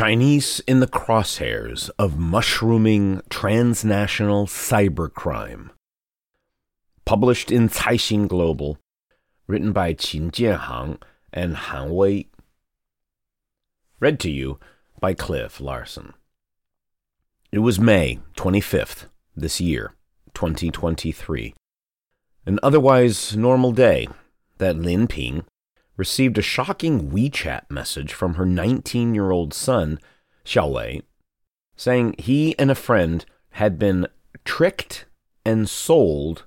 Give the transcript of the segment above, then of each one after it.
Chinese in the crosshairs of mushrooming transnational cybercrime. Published in Caixin Global, written by Qin Jianhang and Han Wei. Read to you by Cliff Larsen. It was May 25th, this year, 2023. An otherwise normal day that Lin Ping received a shocking WeChat message from her 19 year old son, Xiaowei, saying he and a friend had been tricked and sold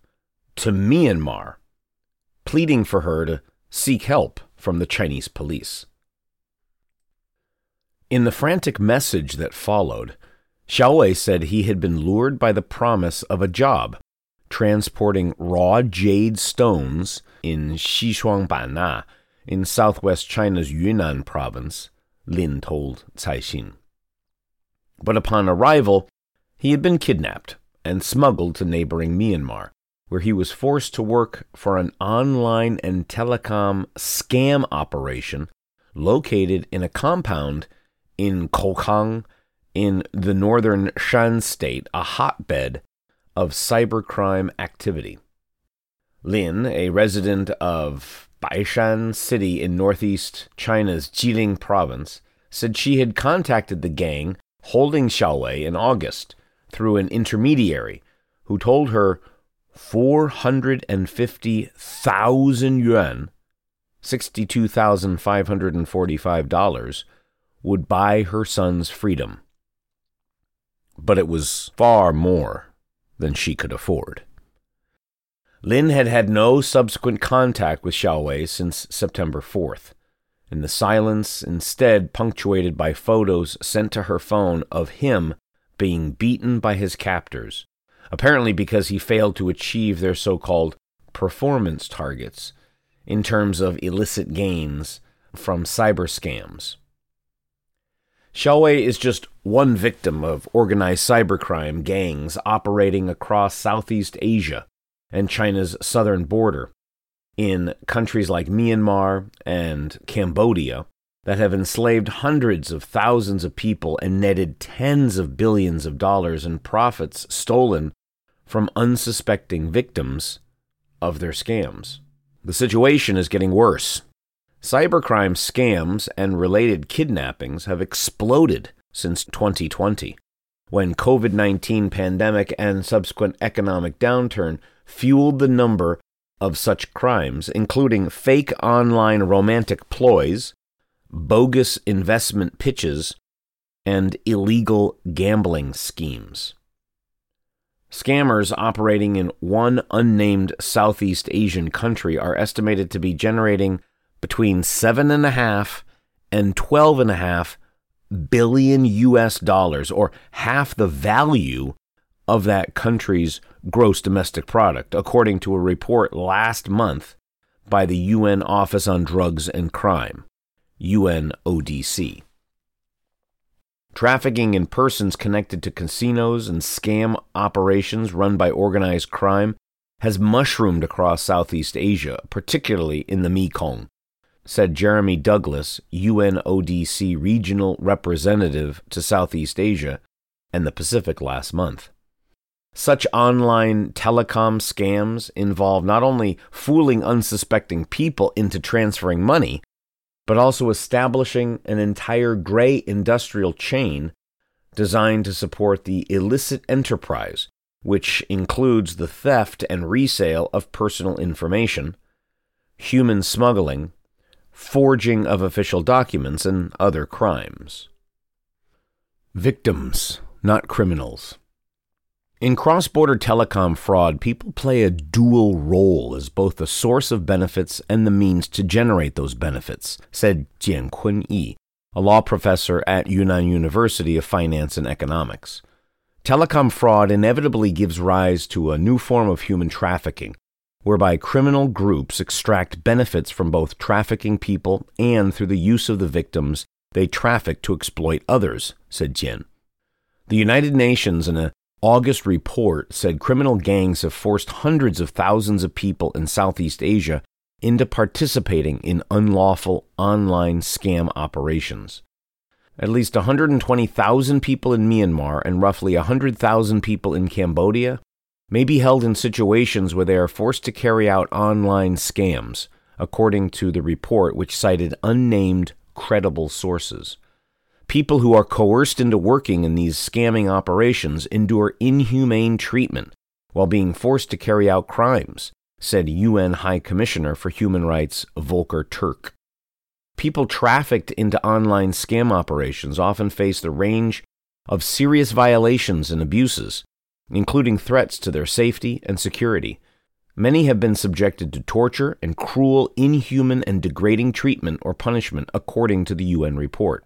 to Myanmar, pleading for her to seek help from the Chinese police. In the frantic message that followed, Xiaowei said he had been lured by the promise of a job transporting raw jade stones in Xishuangbanna in southwest China's Yunnan province, Lin told Caixin. But upon arrival, he had been kidnapped and smuggled to neighboring Myanmar, where he was forced to work for an online and telecom scam operation located in a compound in Kokang in the northern Shan state, a hotbed of cybercrime activity. Lin, a resident of Baishan City in northeast China's Jilin province, said she had contacted the gang holding Xiaowei in August through an intermediary who told her 450,000 yuan, $62,545, would buy her son's freedom. But it was far more than she could afford. Lin had had no subsequent contact with Xiaowei since September 4th, and the silence instead punctuated by photos sent to her phone of him being beaten by his captors, apparently because he failed to achieve their so called performance targets in terms of illicit gains from cyber scams. Xiaowei is just one victim of organized cybercrime gangs operating across Southeast Asia and China's southern border in countries like Myanmar and Cambodia that have enslaved hundreds of thousands of people and netted tens of billions of dollars in profits stolen from unsuspecting victims of their scams. The situation is getting worse. Cybercrime scams and related kidnappings have exploded since 2020, when COVID-19 pandemic and subsequent economic downturn fueled the number of such crimes, including fake online romantic ploys, bogus investment pitches, and illegal gambling schemes. Scammers operating in one unnamed Southeast Asian country are estimated to be generating between seven and a half and twelve and a half billion US dollars, or half the value of that country's gross domestic product, according to a report last month by the UN Office on Drugs and Crime, UNODC. Trafficking in persons connected to casinos and scam operations run by organized crime has mushroomed across Southeast Asia, particularly in the Mekong, said Jeremy Douglas, UNODC regional representative to Southeast Asia and the Pacific last month. Such online telecom scams involve not only fooling unsuspecting people into transferring money, but also establishing an entire gray industrial chain designed to support the illicit enterprise, which includes the theft and resale of personal information, human smuggling, forging of official documents, and other crimes. Victims, not criminals. In cross border telecom fraud, people play a dual role as both the source of benefits and the means to generate those benefits, said Jian Kun Yi, a law professor at Yunnan University of Finance and Economics. Telecom fraud inevitably gives rise to a new form of human trafficking, whereby criminal groups extract benefits from both trafficking people and through the use of the victims they traffic to exploit others, said Jian. The United Nations, in an August report, said criminal gangs have forced hundreds of thousands of people in Southeast Asia into participating in unlawful online scam operations. At least 120,000 people in Myanmar and roughly 100,000 people in Cambodia may be held in situations where they are forced to carry out online scams, according to the report, which cited unnamed credible sources. People who are coerced into working in these scamming operations endure inhumane treatment while being forced to carry out crimes, said UN High Commissioner for Human Rights Volker Turk. People trafficked into online scam operations often face the range of serious violations and abuses, including threats to their safety and security. Many have been subjected to torture and cruel, inhuman, and degrading treatment or punishment, according to the UN report.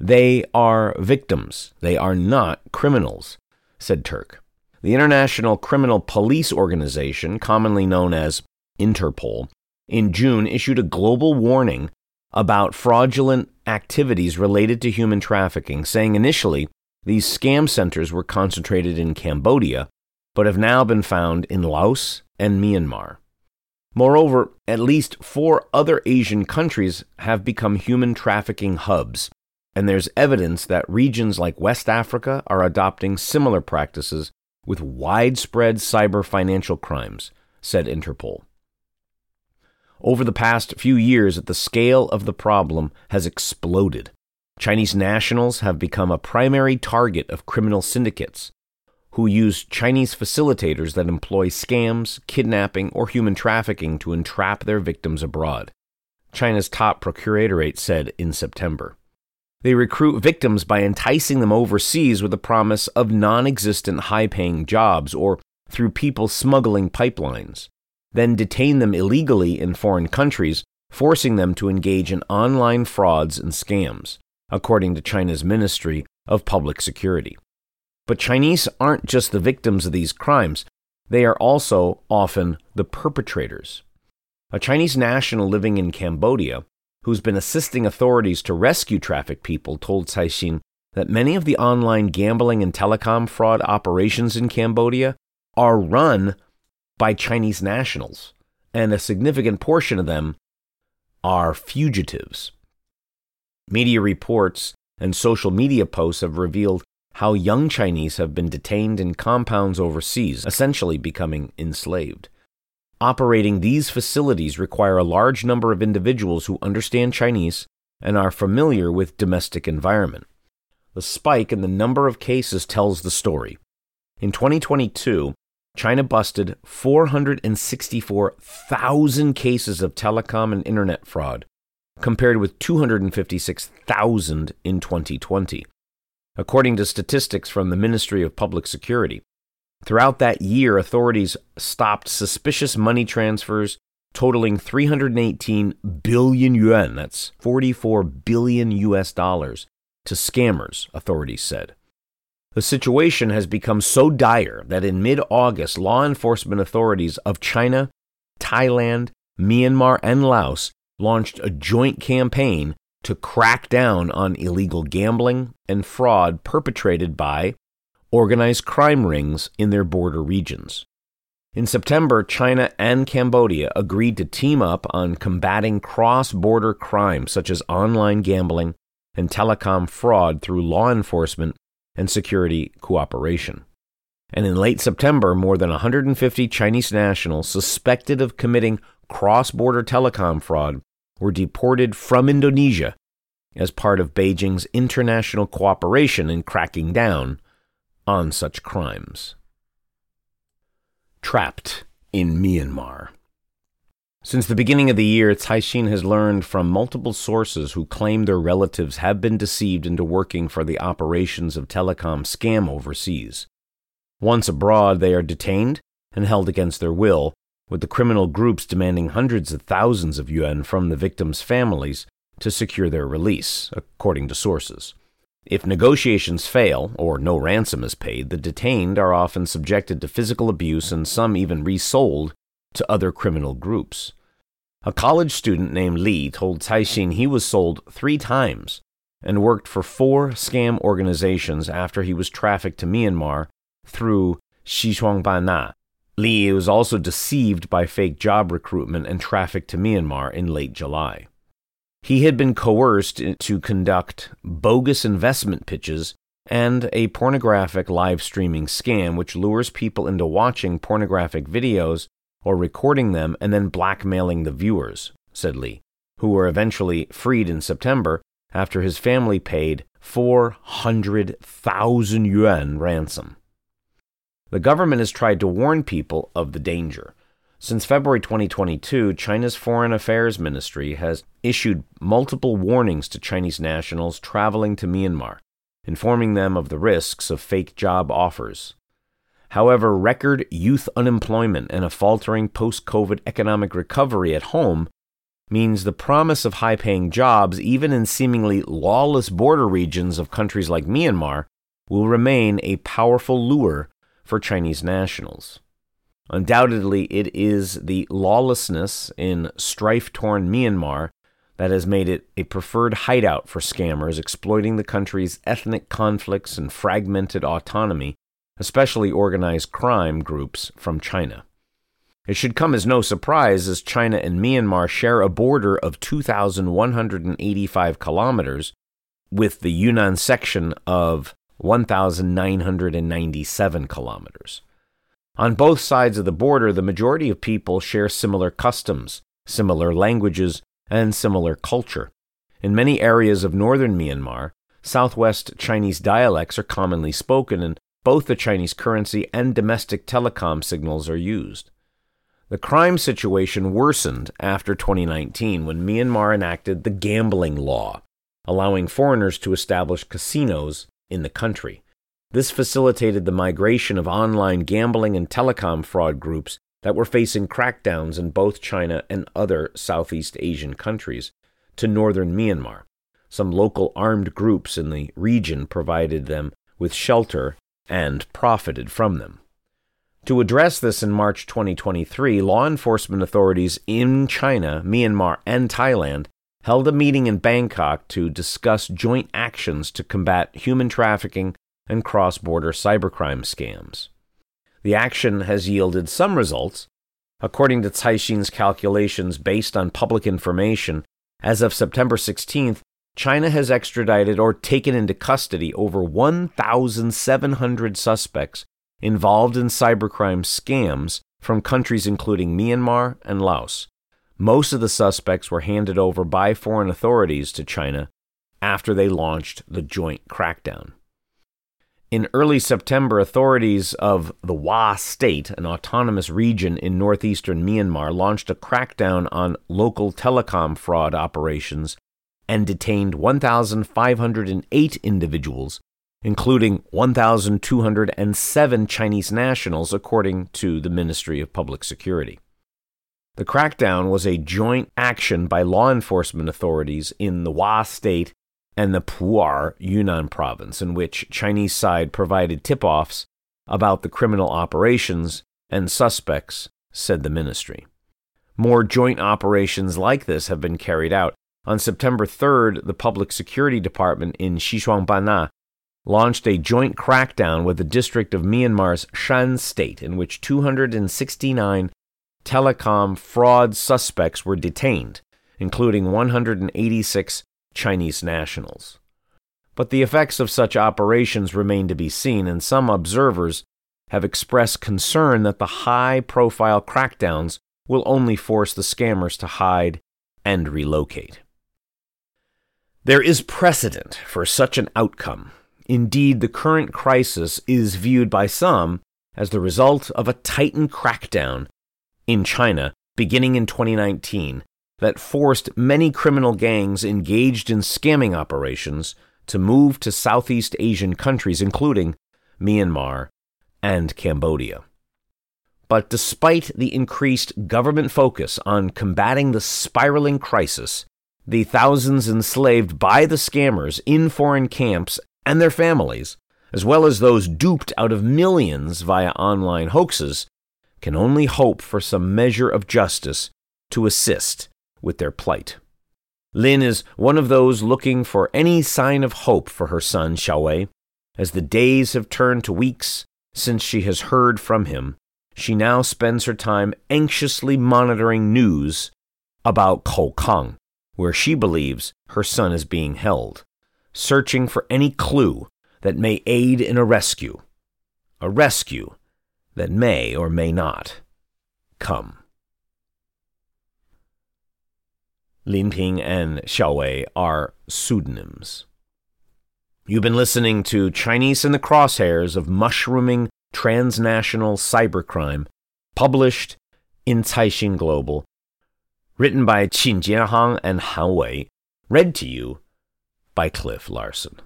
They are victims. They are not criminals, said Turk. The International Criminal Police Organization, commonly known as Interpol, in June issued a global warning about fraudulent activities related to human trafficking, saying initially these scam centers were concentrated in Cambodia, but have now been found in Laos and Myanmar. Moreover, at least four other Asian countries have become human trafficking hubs, and there's evidence that regions like West Africa are adopting similar practices with widespread cyber financial crimes, said Interpol. Over the past few years, the scale of the problem has exploded. Chinese nationals have become a primary target of criminal syndicates who use Chinese facilitators that employ scams, kidnapping, or human trafficking to entrap their victims abroad. China's top procuratorate said in September. They recruit victims by enticing them overseas with the promise of non existent high paying jobs or through people smuggling pipelines, then detain them illegally in foreign countries, forcing them to engage in online frauds and scams, according to China's Ministry of Public Security. But Chinese aren't just the victims of these crimes, they are also often the perpetrators. A Chinese national living in Cambodia who's been assisting authorities to rescue trafficked people, told Caixin that many of the online gambling and telecom fraud operations in Cambodia are run by Chinese nationals, and a significant portion of them are fugitives. Media reports and social media posts have revealed how young Chinese have been detained in compounds overseas, essentially becoming enslaved. Operating these facilities require a large number of individuals who understand Chinese and are familiar with domestic environment. The spike in the number of cases tells the story. In 2022, China busted 464,000 cases of telecom and internet fraud, compared with 256,000 in 2020, according to statistics from the Ministry of Public Security. Throughout that year, authorities stopped suspicious money transfers totaling 318 billion yuan, that's 44 billion US dollars, to scammers, authorities said. The situation has become so dire that in mid August, law enforcement authorities of China, Thailand, Myanmar, and Laos launched a joint campaign to crack down on illegal gambling and fraud perpetrated by organized crime rings in their border regions. In September, China and Cambodia agreed to team up on combating cross border crimes such as online gambling and telecom fraud through law enforcement and security cooperation. And in late September, more than 150 Chinese nationals suspected of committing cross border telecom fraud were deported from Indonesia as part of Beijing's international cooperation in cracking down on such crimes. Trapped in Myanmar. Since the beginning of the year, Caixin has learned from multiple sources who claim their relatives have been deceived into working for the operations of telecom scam overseas. Once abroad, they are detained and held against their will, with the criminal groups demanding hundreds of thousands of yuan from the victims' families to secure their release, according to sources. If negotiations fail, or no ransom is paid, the detained are often subjected to physical abuse and some even resold to other criminal groups. A college student named Li told Caixin he was sold three times and worked for four scam organizations after he was trafficked to Myanmar through Xishuangbanna. Li was also deceived by fake job recruitment and trafficked to Myanmar in late July. He had been coerced to conduct bogus investment pitches and a pornographic live streaming scam which lures people into watching pornographic videos or recording them and then blackmailing the viewers, said Li, who were eventually freed in September after his family paid 400,000 yuan ransom. The government has tried to warn people of the danger. Since February 2022, China's Foreign Affairs Ministry has issued multiple warnings to Chinese nationals traveling to Myanmar, informing them of the risks of fake job offers. However, record youth unemployment and a faltering post COVID economic recovery at home means the promise of high paying jobs, even in seemingly lawless border regions of countries like Myanmar, will remain a powerful lure for Chinese nationals. Undoubtedly, it is the lawlessness in strife torn Myanmar that has made it a preferred hideout for scammers exploiting the country's ethnic conflicts and fragmented autonomy especially organized crime groups from China. It should come as no surprise as China and Myanmar share a border of 2,185 kilometers with the Yunnan section of 1,997 kilometers. On both sides of the border, the majority of people share similar customs, similar languages, and similar culture. In many areas of northern Myanmar, southwest Chinese dialects are commonly spoken, and both the Chinese currency and domestic telecom signals are used. The crime situation worsened after 2019 when Myanmar enacted the gambling law, allowing foreigners to establish casinos in the country. This facilitated the migration of online gambling and telecom fraud groups that were facing crackdowns in both China and other Southeast Asian countries to northern Myanmar. Some local armed groups in the region provided them with shelter and profited from them. To address this in March 2023, law enforcement authorities in China, Myanmar, and Thailand held a meeting in Bangkok to discuss joint actions to combat human trafficking and cross border cybercrime scams. The action has yielded some results. According to Caixin's calculations based on public information, as of September 16th, China has extradited or taken into custody over 1,700 suspects involved in cybercrime scams from countries including Myanmar and Laos. Most of the suspects were handed over by foreign authorities to China after they launched the joint crackdown. In early September, authorities of the Wa State, an autonomous region in northeastern Myanmar, launched a crackdown on local telecom fraud operations and detained 1,508 individuals, including 1,207 Chinese nationals, according to the Ministry of Public Security. The crackdown was a joint action by law enforcement authorities in the Wa state and the Pu'er Yunnan province, in which Chinese side provided tip offs about the criminal operations and suspects, said the ministry. More joint operations like this have been carried out, on September 3rd, the Public Security Department in Xishuangbanna launched a joint crackdown with the district of Myanmar's Shan state, in which 269 telecom fraud suspects were detained, including 186 Chinese nationals. But the effects of such operations remain to be seen, and some observers have expressed concern that the high profile crackdowns will only force the scammers to hide and relocate. There is precedent for such an outcome. Indeed, the current crisis is viewed by some as the result of a tightened crackdown in China beginning in 2019 that forced many criminal gangs engaged in scamming operations to move to Southeast Asian countries, including Myanmar and Cambodia. But despite the increased government focus on combating the spiraling crisis, the thousands enslaved by the scammers in foreign camps and their families, as well as those duped out of millions via online hoaxes, can only hope for some measure of justice to assist with their plight. Lin is one of those looking for any sign of hope for her son, Xiaowei. As the days have turned to weeks since she has heard from him, she now spends her time anxiously monitoring news about Kang, where she believes her son is being held, searching for any clue that may aid in a rescue. A rescue that may or may not come. Lin Ping and Xiao Wei are pseudonyms. You've been listening to Chinese in the Crosshairs of Mushrooming Transnational Cybercrime, published in Caixin Global, written by Qin Jianhang and Han Wei, read to you by Cliff Larsen.